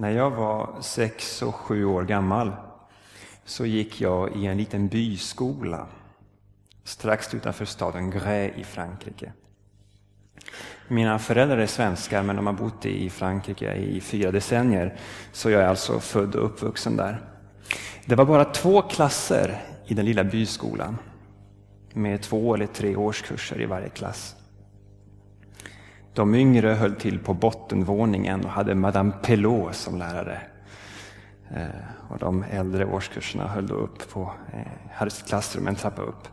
När jag var sex och sju år gammal så gick jag i en liten byskola strax utanför staden Grès i Frankrike. Mina föräldrar är svenskar men de har bott i Frankrike i fyra decennier så jag är alltså född och uppvuxen där. Det var bara två klasser i den lilla byskolan med två eller tre årskurser i varje klass. De yngre höll till på bottenvåningen och hade Madame Pelot som lärare. Eh, och de äldre årskurserna höll då upp på, eh, klassrum en trappa upp.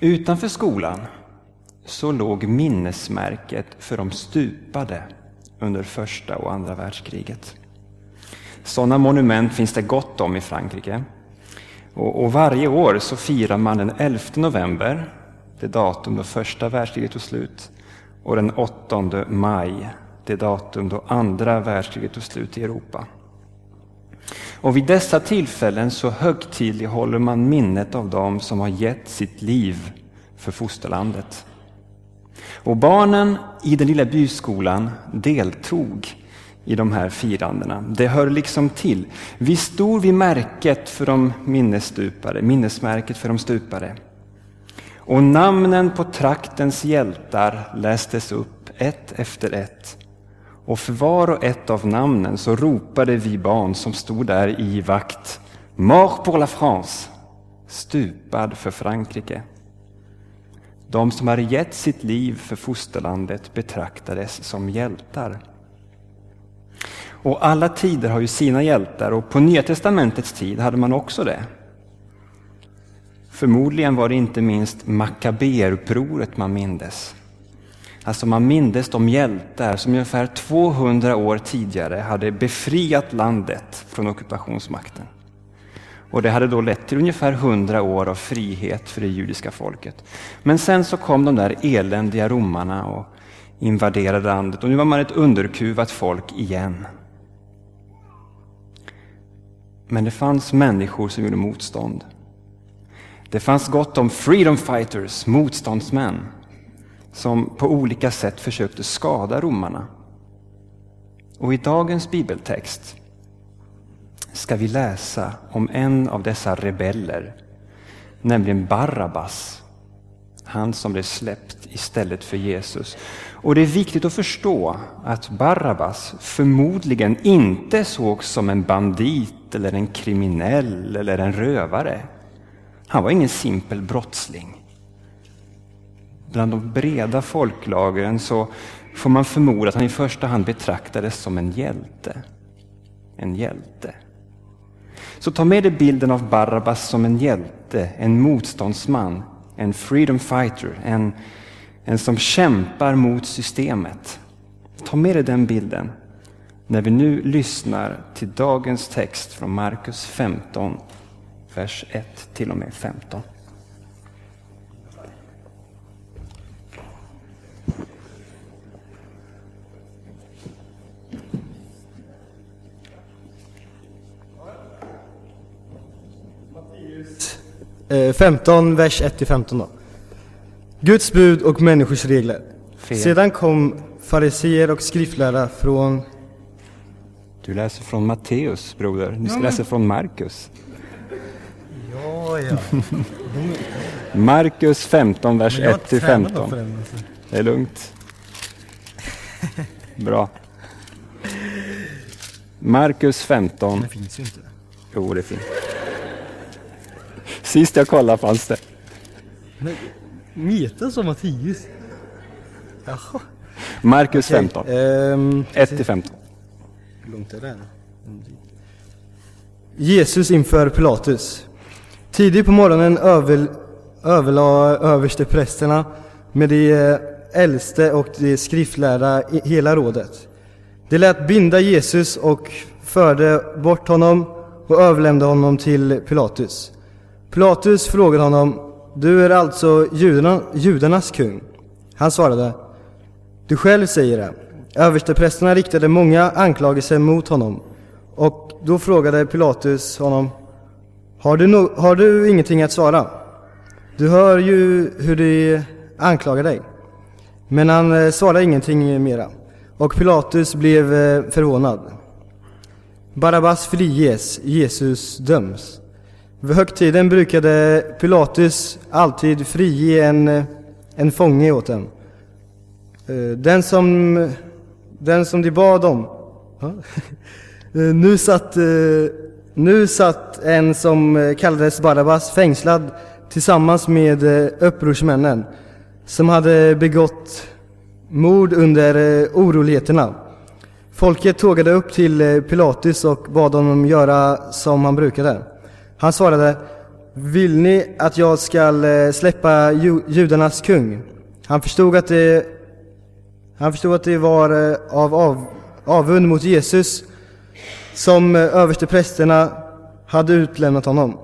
Utanför skolan så låg minnesmärket för de stupade under första och andra världskriget. Sådana monument finns det gott om i Frankrike. Och, och varje år så firar man den 11 november, det datum då första världskriget tog slut, och den 8 maj, det datum då andra världskriget tog slut i Europa. Och vid dessa tillfällen så högtidlighåller man minnet av dem som har gett sitt liv för fosterlandet. Och barnen i den lilla byskolan deltog i de här firandena. Det hör liksom till. Vi stod vid märket för de minnesstupade, minnesmärket för de stupade. Och namnen på traktens hjältar lästes upp ett efter ett. Och för var och ett av namnen så ropade vi barn som stod där i vakt Mort pour la France! Stupad för Frankrike. De som hade gett sitt liv för fosterlandet betraktades som hjältar. Och alla tider har ju sina hjältar och på Nya Testamentets tid hade man också det. Förmodligen var det inte minst Makaberupproret man mindes. Alltså man mindes de hjältar som ungefär 200 år tidigare hade befriat landet från ockupationsmakten. Och det hade då lett till ungefär 100 år av frihet för det judiska folket. Men sen så kom de där eländiga romarna och invaderade landet och nu var man ett underkuvat folk igen. Men det fanns människor som gjorde motstånd. Det fanns gott om freedom fighters, motståndsmän, som på olika sätt försökte skada romarna. Och i dagens bibeltext ska vi läsa om en av dessa rebeller, nämligen Barabbas. Han som blev släppt istället för Jesus. Och det är viktigt att förstå att Barabbas förmodligen inte sågs som en bandit eller en kriminell eller en rövare. Han var ingen simpel brottsling. Bland de breda folklagren så får man förmoda att han i första hand betraktades som en hjälte. En hjälte. Så ta med dig bilden av Barabbas som en hjälte, en motståndsman, en freedom fighter, en, en som kämpar mot systemet. Ta med dig den bilden när vi nu lyssnar till dagens text från Markus 15, vers 1 till och med 15. Eh, 15, vers 1-15 då. Guds bud och människors regler. Fel. Sedan kom fariseer och skriftlärare från... Du läser från Matteus, broder. Du ska Ja, läsa från Markus. Markus 15, vers 1 till 15. den. Alltså. Det är lugnt. Bra. Markus 15. Den finns ju inte. Jo, det finns. Sist jag kollade fanns det. Men Meta som Mattias. Jaha. Markus Okej, 15. ehm, 1 till 15. Hur långt är det? Jesus inför Pilatus. Tidigt på morgonen över, överlade översteprästerna med de eh, äldste och de skriftlärda i hela rådet. De lät binda Jesus och förde bort honom och överlämnade honom till Pilatus. Pilatus frågade honom, du är alltså judarna, judarnas kung? Han svarade, du själv säger det. Översteprästerna riktade många anklagelser mot honom. Och då frågade Pilatus honom, har du, no- har du ingenting att svara? Du hör ju hur de anklagar dig. Men han eh, svarade ingenting mera. och Pilatus blev eh, förvånad. Barabbas friges, Jesus döms. Vid högtiden brukade Pilatus alltid frige en, eh, en fånge åt dem. Eh, den som, den som de bad om. Eh, nu satt, nu satt en som eh, kallades Barabbas fängslad tillsammans med eh, upprorsmännen som hade begått mord under eh, oroligheterna. Folket tågade upp till Pilatus och bad honom göra som han brukade. Han svarade Vill ni att jag skall släppa judarnas kung? Han förstod att det, han förstod att det var av, av avund mot Jesus som eh, översteprästerna hade utlämnat honom.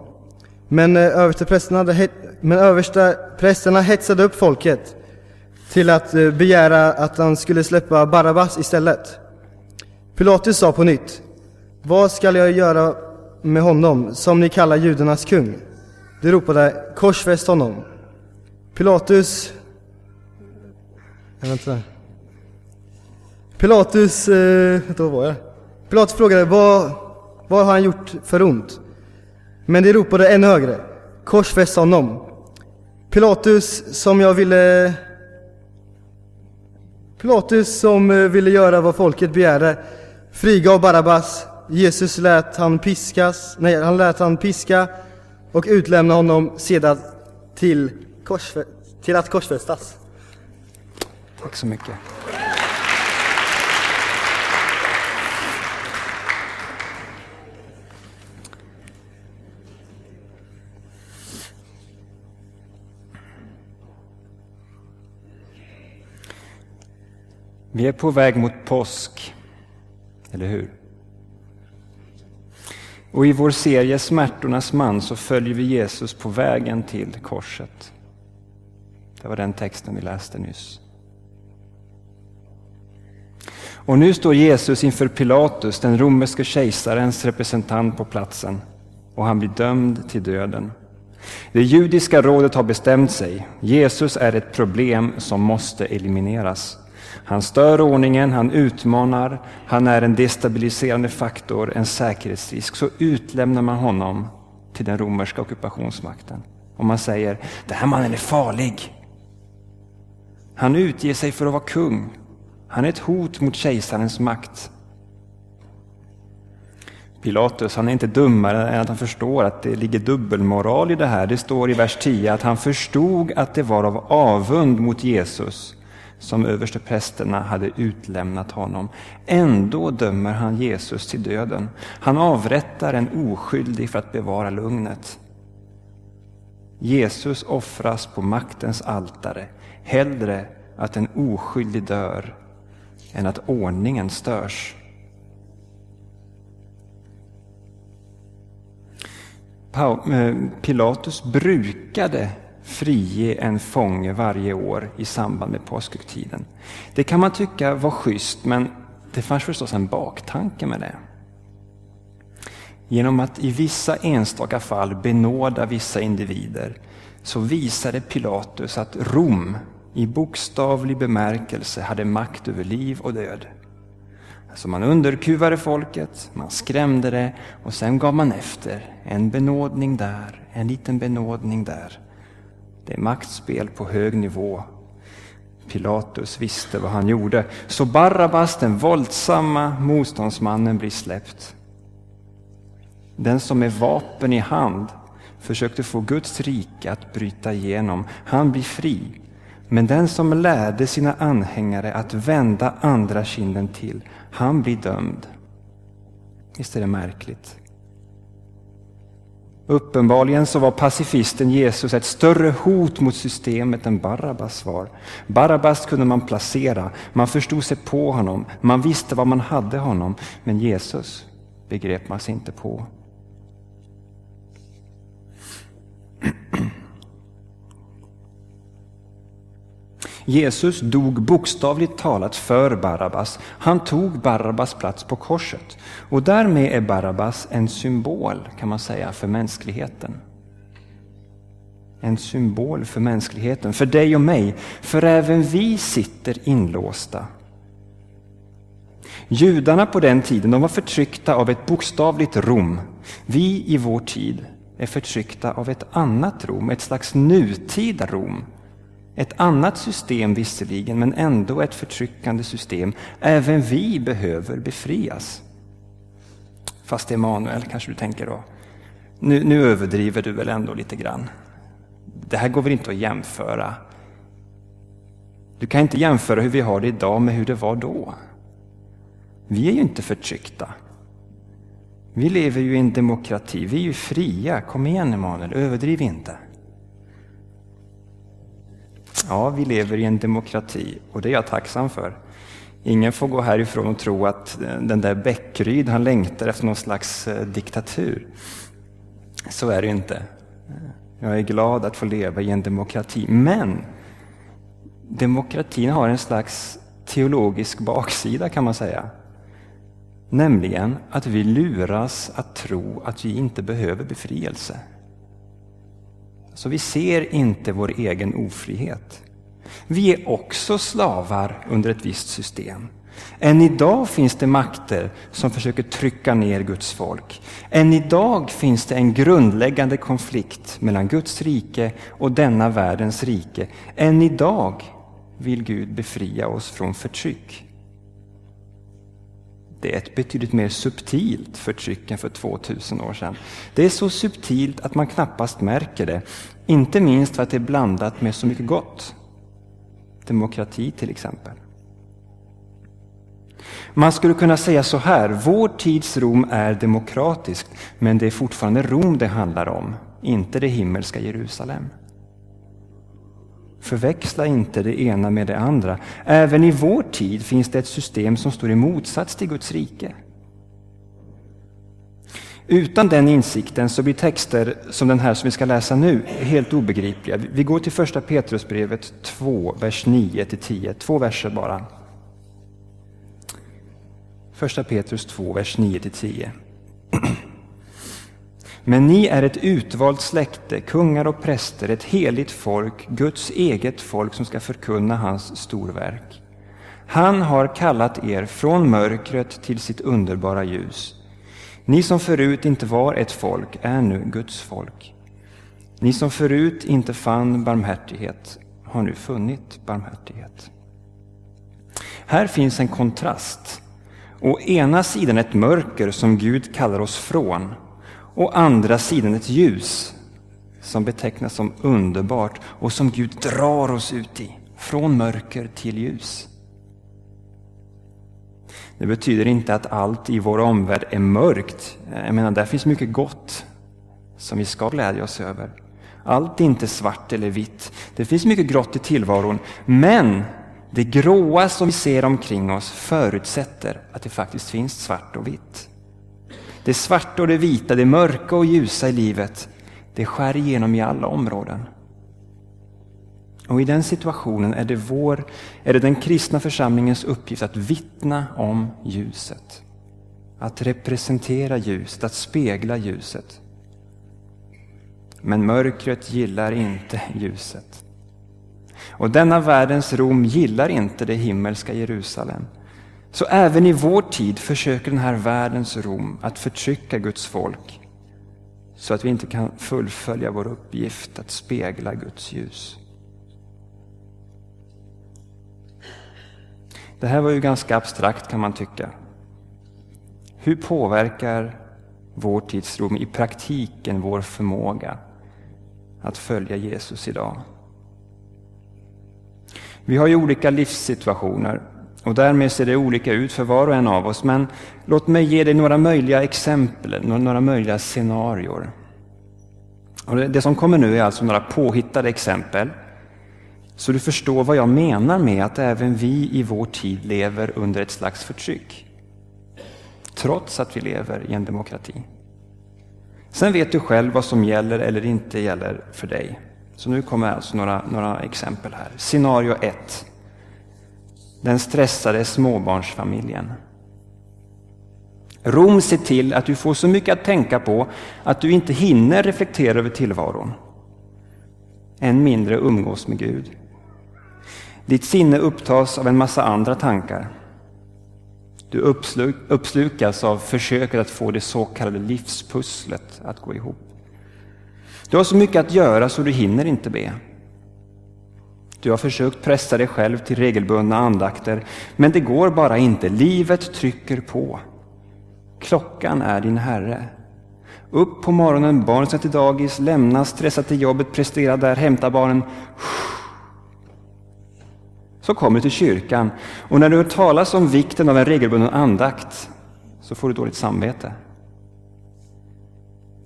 Men eh, översteprästerna, men översteprästerna hetsade upp folket till att eh, begära att han skulle släppa Barabbas istället. Pilatus sa på nytt, vad skall jag göra med honom som ni kallar judarnas kung? De ropade, korsfäst honom. Pilatus... Jag vänta. Pilatus... Eh, då var jag. Pilatus frågade, vad, vad har han gjort för ont? Men de ropade ännu högre, korsfäst honom. Pilatus, som jag ville... Pilatus som eh, ville göra vad folket begärde frigav Barabbas. Jesus lät han piskas, nej, han lät han piska och utlämna honom sedan till, korsfä, till att korsfästas. Tack så mycket. Vi är på väg mot påsk. Eller hur? Och i vår serie Smärtornas man så följer vi Jesus på vägen till korset. Det var den texten vi läste nyss. Och nu står Jesus inför Pilatus, den romerske kejsarens representant på platsen, och han blir dömd till döden. Det judiska rådet har bestämt sig. Jesus är ett problem som måste elimineras. Han stör ordningen, han utmanar, han är en destabiliserande faktor, en säkerhetsrisk. Så utlämnar man honom till den romerska ockupationsmakten. Och man säger, den här mannen är farlig. Han utger sig för att vara kung. Han är ett hot mot kejsarens makt. Pilatus han är inte dummare än att han förstår att det ligger dubbelmoral i det här. Det står i vers 10 att han förstod att det var av avund mot Jesus som översteprästerna hade utlämnat honom. Ändå dömer han Jesus till döden. Han avrättar en oskyldig för att bevara lugnet. Jesus offras på maktens altare, hellre att en oskyldig dör än att ordningen störs. Eh, Pilatus brukade frige en fånge varje år i samband med påskhögtiden. Det kan man tycka var schysst, men det fanns förstås en baktanke med det. Genom att i vissa enstaka fall benåda vissa individer så visade Pilatus att Rom i bokstavlig bemärkelse hade makt över liv och död. Alltså man underkuvade folket, man skrämde det och sen gav man efter. En benådning där, en liten benådning där. Det är maktspel på hög nivå. Pilatus visste vad han gjorde. Så Barabbas, den våldsamma motståndsmannen, blir släppt. Den som med vapen i hand försökte få Guds rike att bryta igenom, han blir fri. Men den som lärde sina anhängare att vända andra kinden till, han blir dömd. Visst är det märkligt? Uppenbarligen så var pacifisten Jesus ett större hot mot systemet än Barabbas var. Barabbas kunde man placera, man förstod sig på honom, man visste var man hade honom. Men Jesus begrep man sig inte på. Jesus dog bokstavligt talat för Barabbas. Han tog Barabbas plats på korset. Och därmed är Barabbas en symbol, kan man säga, för mänskligheten. En symbol för mänskligheten, för dig och mig. För även vi sitter inlåsta Judarna på den tiden de var förtryckta av ett bokstavligt Rom. Vi i vår tid är förtryckta av ett annat Rom, ett slags nutida Rom. Ett annat system visserligen, men ändå ett förtryckande system. Även vi behöver befrias. Fast Emanuel, kanske du tänker då. Nu, nu överdriver du väl ändå lite grann. Det här går väl inte att jämföra. Du kan inte jämföra hur vi har det idag med hur det var då. Vi är ju inte förtryckta. Vi lever ju i en demokrati, vi är ju fria. Kom igen Emanuel, överdriv inte. Ja, vi lever i en demokrati och det är jag tacksam för. Ingen får gå härifrån och tro att eh, den där Bäckryd, han längtar efter någon slags eh, diktatur. Så är det inte. Jag är glad att få leva i en demokrati. Men demokratin har en slags teologisk baksida kan man säga. Nämligen att vi luras att tro att vi inte behöver befrielse. Så vi ser inte vår egen ofrihet. Vi är också slavar under ett visst system. Än idag finns det makter som försöker trycka ner Guds folk. Än idag finns det en grundläggande konflikt mellan Guds rike och denna världens rike. Än idag vill Gud befria oss från förtryck. Det är ett betydligt mer subtilt förtryck än för 2000 år sedan. Det är så subtilt att man knappast märker det. Inte minst för att det är blandat med så mycket gott. Demokrati till exempel. Man skulle kunna säga så här, vår tids Rom är demokratiskt, men det är fortfarande Rom det handlar om, inte det himmelska Jerusalem. Förväxla inte det ena med det andra. Även i vår tid finns det ett system som står i motsats till Guds rike. Utan den insikten så blir texter som den här som vi ska läsa nu helt obegripliga. Vi går till första Petrusbrevet 2, vers 9-10. Två verser bara. Första Petrus 2, vers 9-10. Men ni är ett utvalt släkte, kungar och präster, ett heligt folk, Guds eget folk som ska förkunna hans storverk. Han har kallat er från mörkret till sitt underbara ljus. Ni som förut inte var ett folk är nu Guds folk. Ni som förut inte fann barmhärtighet har nu funnit barmhärtighet. Här finns en kontrast. Å ena sidan ett mörker som Gud kallar oss från Å andra sidan ett ljus som betecknas som underbart och som Gud drar oss ut i, från mörker till ljus. Det betyder inte att allt i vår omvärld är mörkt. Jag menar, där finns mycket gott som vi ska glädja oss över. Allt är inte svart eller vitt. Det finns mycket grått i tillvaron. Men det gråa som vi ser omkring oss förutsätter att det faktiskt finns svart och vitt. Det svarta och det vita, det mörka och ljusa i livet, det skär igenom i alla områden. Och i den situationen är det, vår, är det den kristna församlingens uppgift att vittna om ljuset. Att representera ljuset, att spegla ljuset. Men mörkret gillar inte ljuset. Och denna världens Rom gillar inte det himmelska Jerusalem. Så även i vår tid försöker den här världens Rom att förtrycka Guds folk så att vi inte kan fullfölja vår uppgift att spegla Guds ljus. Det här var ju ganska abstrakt kan man tycka. Hur påverkar vår tids Rom i praktiken vår förmåga att följa Jesus idag? Vi har ju olika livssituationer och därmed ser det olika ut för var och en av oss. Men låt mig ge dig några möjliga exempel, några möjliga scenarier. Och det som kommer nu är alltså några påhittade exempel. Så du förstår vad jag menar med att även vi i vår tid lever under ett slags förtryck. Trots att vi lever i en demokrati. Sen vet du själv vad som gäller eller inte gäller för dig. Så nu kommer alltså några, några exempel här. Scenario 1 den stressade småbarnsfamiljen. Rom ser till att du får så mycket att tänka på att du inte hinner reflektera över tillvaron. Än mindre umgås med Gud. Ditt sinne upptas av en massa andra tankar. Du uppslukas av försöket att få det så kallade livspusslet att gå ihop. Du har så mycket att göra så du hinner inte be. Du har försökt pressa dig själv till regelbundna andakter, men det går bara inte. Livet trycker på. Klockan är din herre. Upp på morgonen, barnen ska till dagis, lämna, stressa till jobbet, prestera där, hämta barnen. Så kommer du till kyrkan och när du hör talas om vikten av en regelbunden andakt så får du dåligt samvete.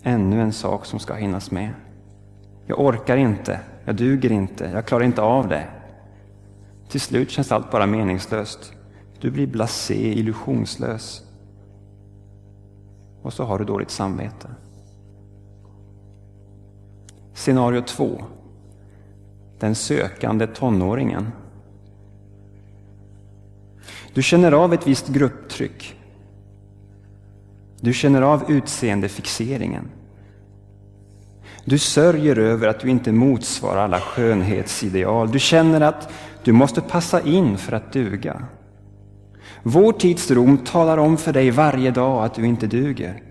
Ännu en sak som ska hinnas med. Jag orkar inte, jag duger inte, jag klarar inte av det. Till slut känns allt bara meningslöst. Du blir blasé, illusionslös. Och så har du dåligt samvete. Scenario 2. Den sökande tonåringen. Du känner av ett visst grupptryck. Du känner av utseendefixeringen. Du sörjer över att du inte motsvarar alla skönhetsideal. Du känner att du måste passa in för att duga. Vår tids Rom talar om för dig varje dag att du inte duger.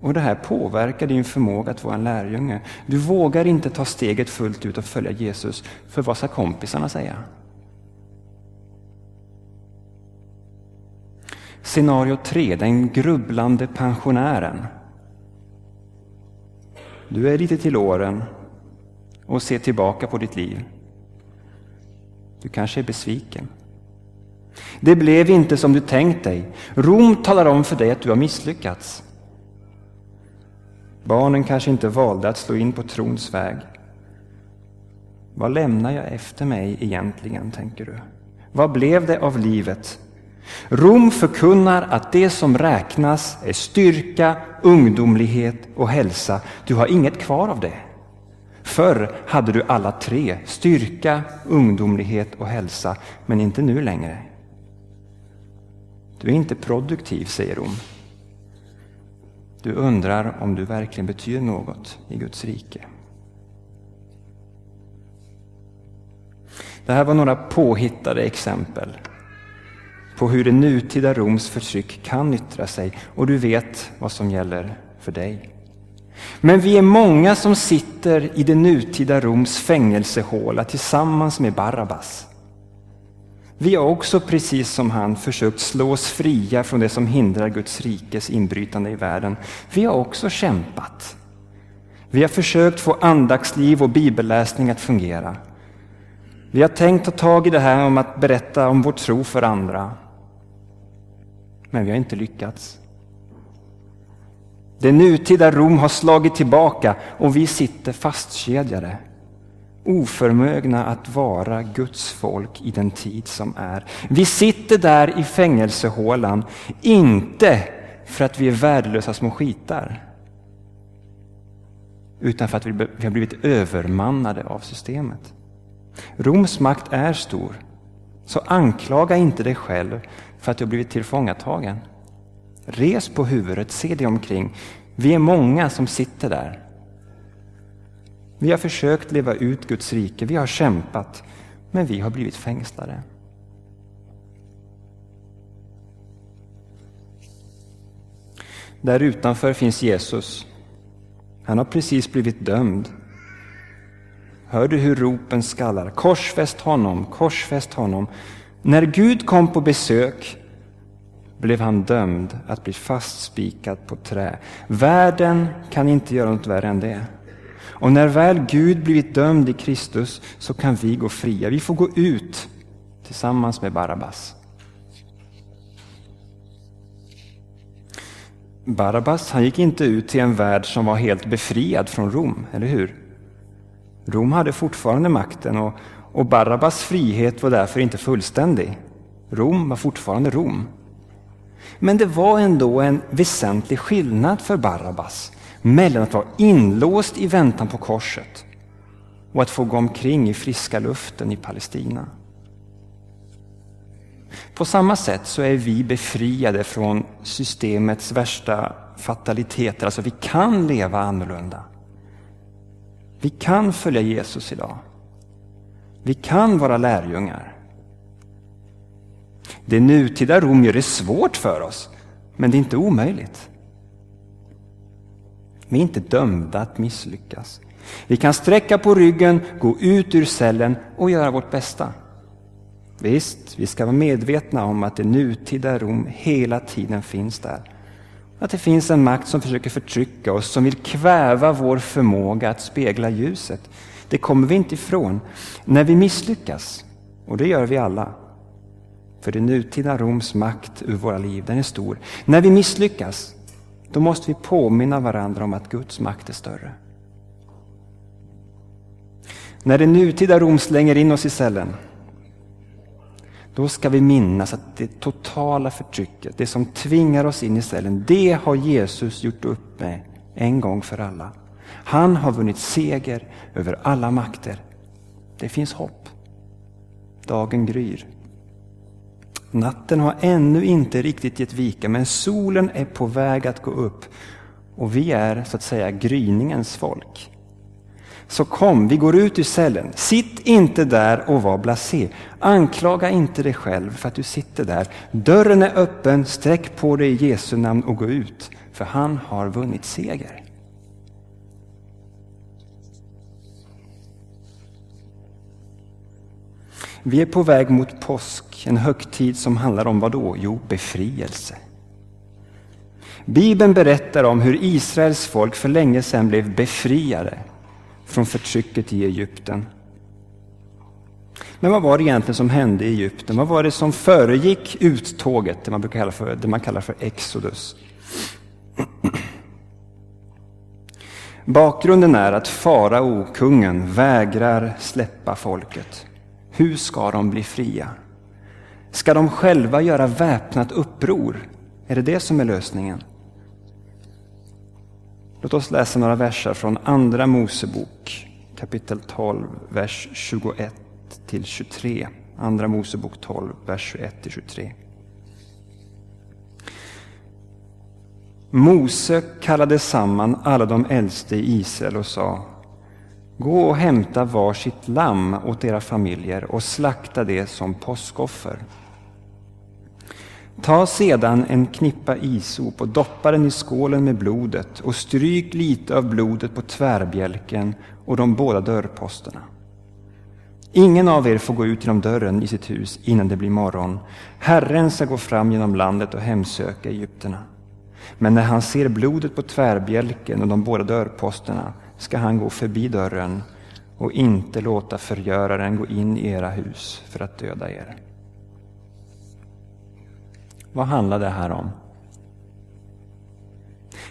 Och det här påverkar din förmåga att vara en lärjunge. Du vågar inte ta steget fullt ut och följa Jesus, för vad ska kompisarna säga? Scenario 3, den grubblande pensionären. Du är lite till åren och ser tillbaka på ditt liv. Du kanske är besviken. Det blev inte som du tänkt dig. Rom talar om för dig att du har misslyckats. Barnen kanske inte valde att slå in på trons väg. Vad lämnar jag efter mig egentligen, tänker du? Vad blev det av livet? Rom förkunnar att det som räknas är styrka, ungdomlighet och hälsa. Du har inget kvar av det. Förr hade du alla tre, styrka, ungdomlighet och hälsa, men inte nu längre. Du är inte produktiv, säger Rom. Du undrar om du verkligen betyder något i Guds rike. Det här var några påhittade exempel på hur det nutida Roms förtryck kan yttra sig och du vet vad som gäller för dig. Men vi är många som sitter i det nutida Roms fängelsehåla tillsammans med Barabbas. Vi har också, precis som han, försökt slå oss fria från det som hindrar Guds rikes inbrytande i världen. Vi har också kämpat. Vi har försökt få andagsliv och bibelläsning att fungera. Vi har tänkt ta tag i det här om att berätta om vår tro för andra. Men vi har inte lyckats. Det nutida Rom har slagit tillbaka och vi sitter fastkedjade oförmögna att vara Guds folk i den tid som är. Vi sitter där i fängelsehålan, inte för att vi är värdelösa små skitar, utan för att vi har blivit övermannade av systemet. Roms makt är stor, så anklaga inte dig själv för att du har blivit tillfångatagen. Res på huvudet, se dig omkring. Vi är många som sitter där vi har försökt leva ut Guds rike, vi har kämpat, men vi har blivit fängslade. Där utanför finns Jesus. Han har precis blivit dömd. Hör du hur ropen skallar? Korsfäst honom, korsfäst honom. När Gud kom på besök blev han dömd att bli fastspikad på trä. Världen kan inte göra något värre än det. Och när väl Gud blivit dömd i Kristus så kan vi gå fria. Vi får gå ut tillsammans med Barabbas. Barabbas han gick inte ut till en värld som var helt befriad från Rom, eller hur? Rom hade fortfarande makten och, och Barabbas frihet var därför inte fullständig. Rom var fortfarande Rom. Men det var ändå en väsentlig skillnad för Barabbas mellan att vara inlåst i väntan på korset och att få gå omkring i friska luften i Palestina. På samma sätt så är vi befriade från systemets värsta fataliteter. Alltså vi kan leva annorlunda. Vi kan följa Jesus idag. Vi kan vara lärjungar. Det nutida Rom gör det svårt för oss, men det är inte omöjligt. Vi är inte dömda att misslyckas. Vi kan sträcka på ryggen, gå ut ur cellen och göra vårt bästa. Visst, vi ska vara medvetna om att det nutida Rom hela tiden finns där. Att det finns en makt som försöker förtrycka oss, som vill kväva vår förmåga att spegla ljuset. Det kommer vi inte ifrån. När vi misslyckas, och det gör vi alla, för det nutida Roms makt ur våra liv, den är stor. När vi misslyckas, då måste vi påminna varandra om att Guds makt är större. När det nutida Rom slänger in oss i cellen, då ska vi minnas att det totala förtrycket, det som tvingar oss in i cellen, det har Jesus gjort upp med en gång för alla. Han har vunnit seger över alla makter. Det finns hopp. Dagen gryr. Natten har ännu inte riktigt gett vika, men solen är på väg att gå upp. Och vi är så att säga gryningens folk. Så kom, vi går ut ur cellen. Sitt inte där och var blasé. Anklaga inte dig själv för att du sitter där. Dörren är öppen, sträck på dig i Jesu namn och gå ut, för han har vunnit seger. Vi är på väg mot påsk, en högtid som handlar om vad då? Jo, befrielse. Bibeln berättar om hur Israels folk för länge sedan blev befriade från förtrycket i Egypten. Men vad var det egentligen som hände i Egypten? Vad var det som föregick uttåget, det man, brukar kalla för, det man kallar för Exodus? Bakgrunden är att farao, kungen, vägrar släppa folket. Hur ska de bli fria? Ska de själva göra väpnat uppror? Är det det som är lösningen? Låt oss läsa några verser från Andra Mosebok kapitel 12, vers 21 till 23. Andra Mosebok 12, vers 21 till 23. Mose kallade samman alla de äldste i Israel och sa Gå och hämta var sitt lamm åt era familjer och slakta det som påskoffer. Ta sedan en knippa isop och doppa den i skålen med blodet och stryk lite av blodet på tvärbjälken och de båda dörrposterna. Ingen av er får gå ut genom dörren i sitt hus innan det blir morgon. Herren ska gå fram genom landet och hemsöka Egypterna. Men när han ser blodet på tvärbjälken och de båda dörrposterna ska han gå förbi dörren och inte låta förgöraren gå in i era hus för att döda er. Vad handlar det här om?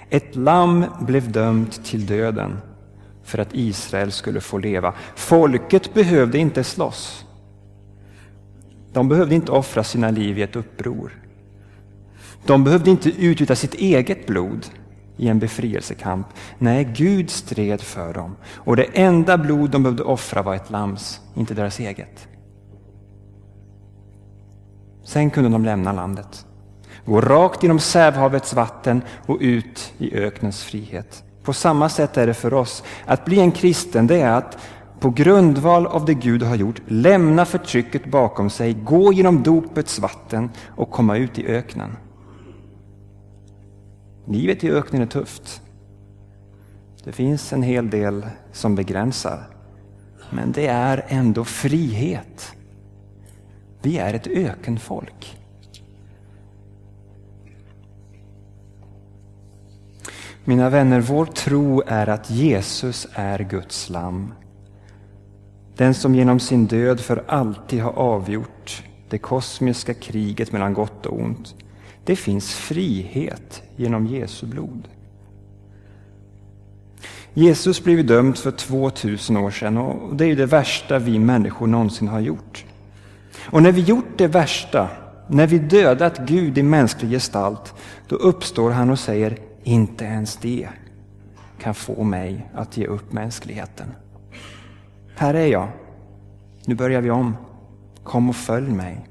Ett lamm blev dömt till döden för att Israel skulle få leva. Folket behövde inte slåss. De behövde inte offra sina liv i ett uppror. De behövde inte utgjuta sitt eget blod i en befrielsekamp. Nej, Gud stred för dem. Och det enda blod de behövde offra var ett lams, inte deras eget. Sen kunde de lämna landet. Gå rakt genom Sävhavets vatten och ut i öknens frihet. På samma sätt är det för oss. Att bli en kristen, det är att på grundval av det Gud har gjort lämna förtrycket bakom sig, gå genom dopets vatten och komma ut i öknen. Livet i öknen är tufft. Det finns en hel del som begränsar. Men det är ändå frihet. Vi är ett ökenfolk. Mina vänner, vår tro är att Jesus är Guds lamm. Den som genom sin död för alltid har avgjort det kosmiska kriget mellan gott och ont. Det finns frihet genom Jesu blod. Jesus blev dömd för 2000 år sedan och det är det värsta vi människor någonsin har gjort. Och när vi gjort det värsta, när vi dödat Gud i mänsklig gestalt, då uppstår han och säger inte ens det kan få mig att ge upp mänskligheten. Här är jag. Nu börjar vi om. Kom och följ mig.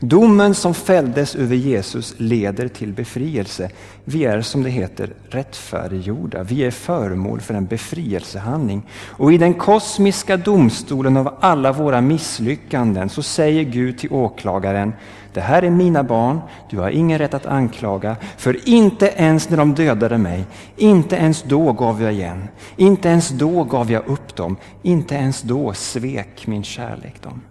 Domen som fälldes över Jesus leder till befrielse. Vi är som det heter rättfärdiggjorda. Vi är föremål för en befrielsehandling. Och i den kosmiska domstolen av alla våra misslyckanden så säger Gud till åklagaren Det här är mina barn, du har ingen rätt att anklaga, för inte ens när de dödade mig, inte ens då gav jag igen, inte ens då gav jag upp dem, inte ens då svek min kärlek dem.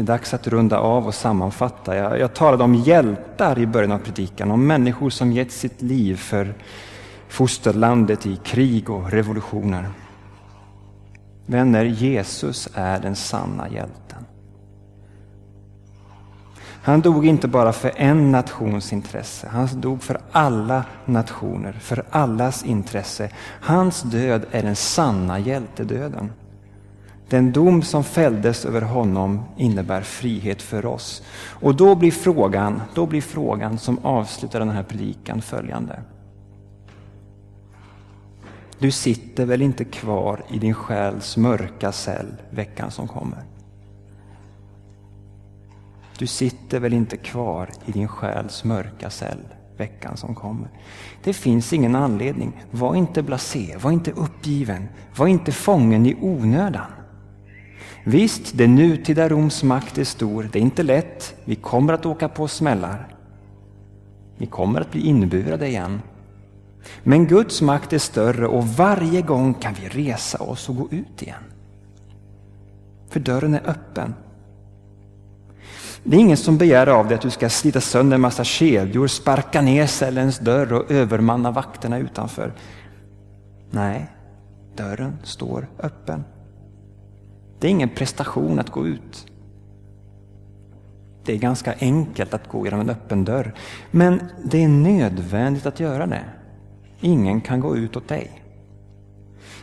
Det är dags att runda av och sammanfatta. Jag, jag talade om hjältar i början av predikan, om människor som gett sitt liv för fosterlandet i krig och revolutioner. Vänner, Jesus är den sanna hjälten. Han dog inte bara för en nations intresse, han dog för alla nationer, för allas intresse. Hans död är den sanna hjältedöden. Den dom som fälldes över honom innebär frihet för oss. Och då blir frågan, då blir frågan som avslutar den här predikan följande. Du sitter väl inte kvar i din själs mörka cell veckan som kommer? Du sitter väl inte kvar i din själs mörka cell veckan som kommer? Det finns ingen anledning. Var inte blasé, var inte uppgiven, var inte fången i onödan. Visst, det nutida Roms makt är stor. Det är inte lätt. Vi kommer att åka på smällar. Vi kommer att bli inburade igen. Men Guds makt är större och varje gång kan vi resa oss och gå ut igen. För dörren är öppen. Det är ingen som begär av dig att du ska slita sönder en massa kedjor, sparka ner cellens dörr och övermanna vakterna utanför. Nej, dörren står öppen. Det är ingen prestation att gå ut. Det är ganska enkelt att gå genom en öppen dörr, men det är nödvändigt att göra det. Ingen kan gå ut åt dig.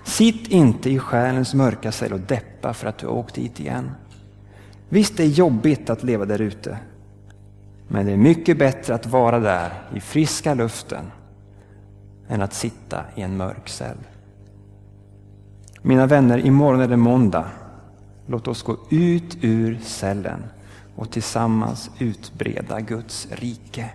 Sitt inte i själens mörka cell och deppa för att du har åkt dit igen. Visst, det är jobbigt att leva där ute, men det är mycket bättre att vara där i friska luften än att sitta i en mörk cell. Mina vänner, imorgon är det måndag. Låt oss gå ut ur cellen och tillsammans utbreda Guds rike.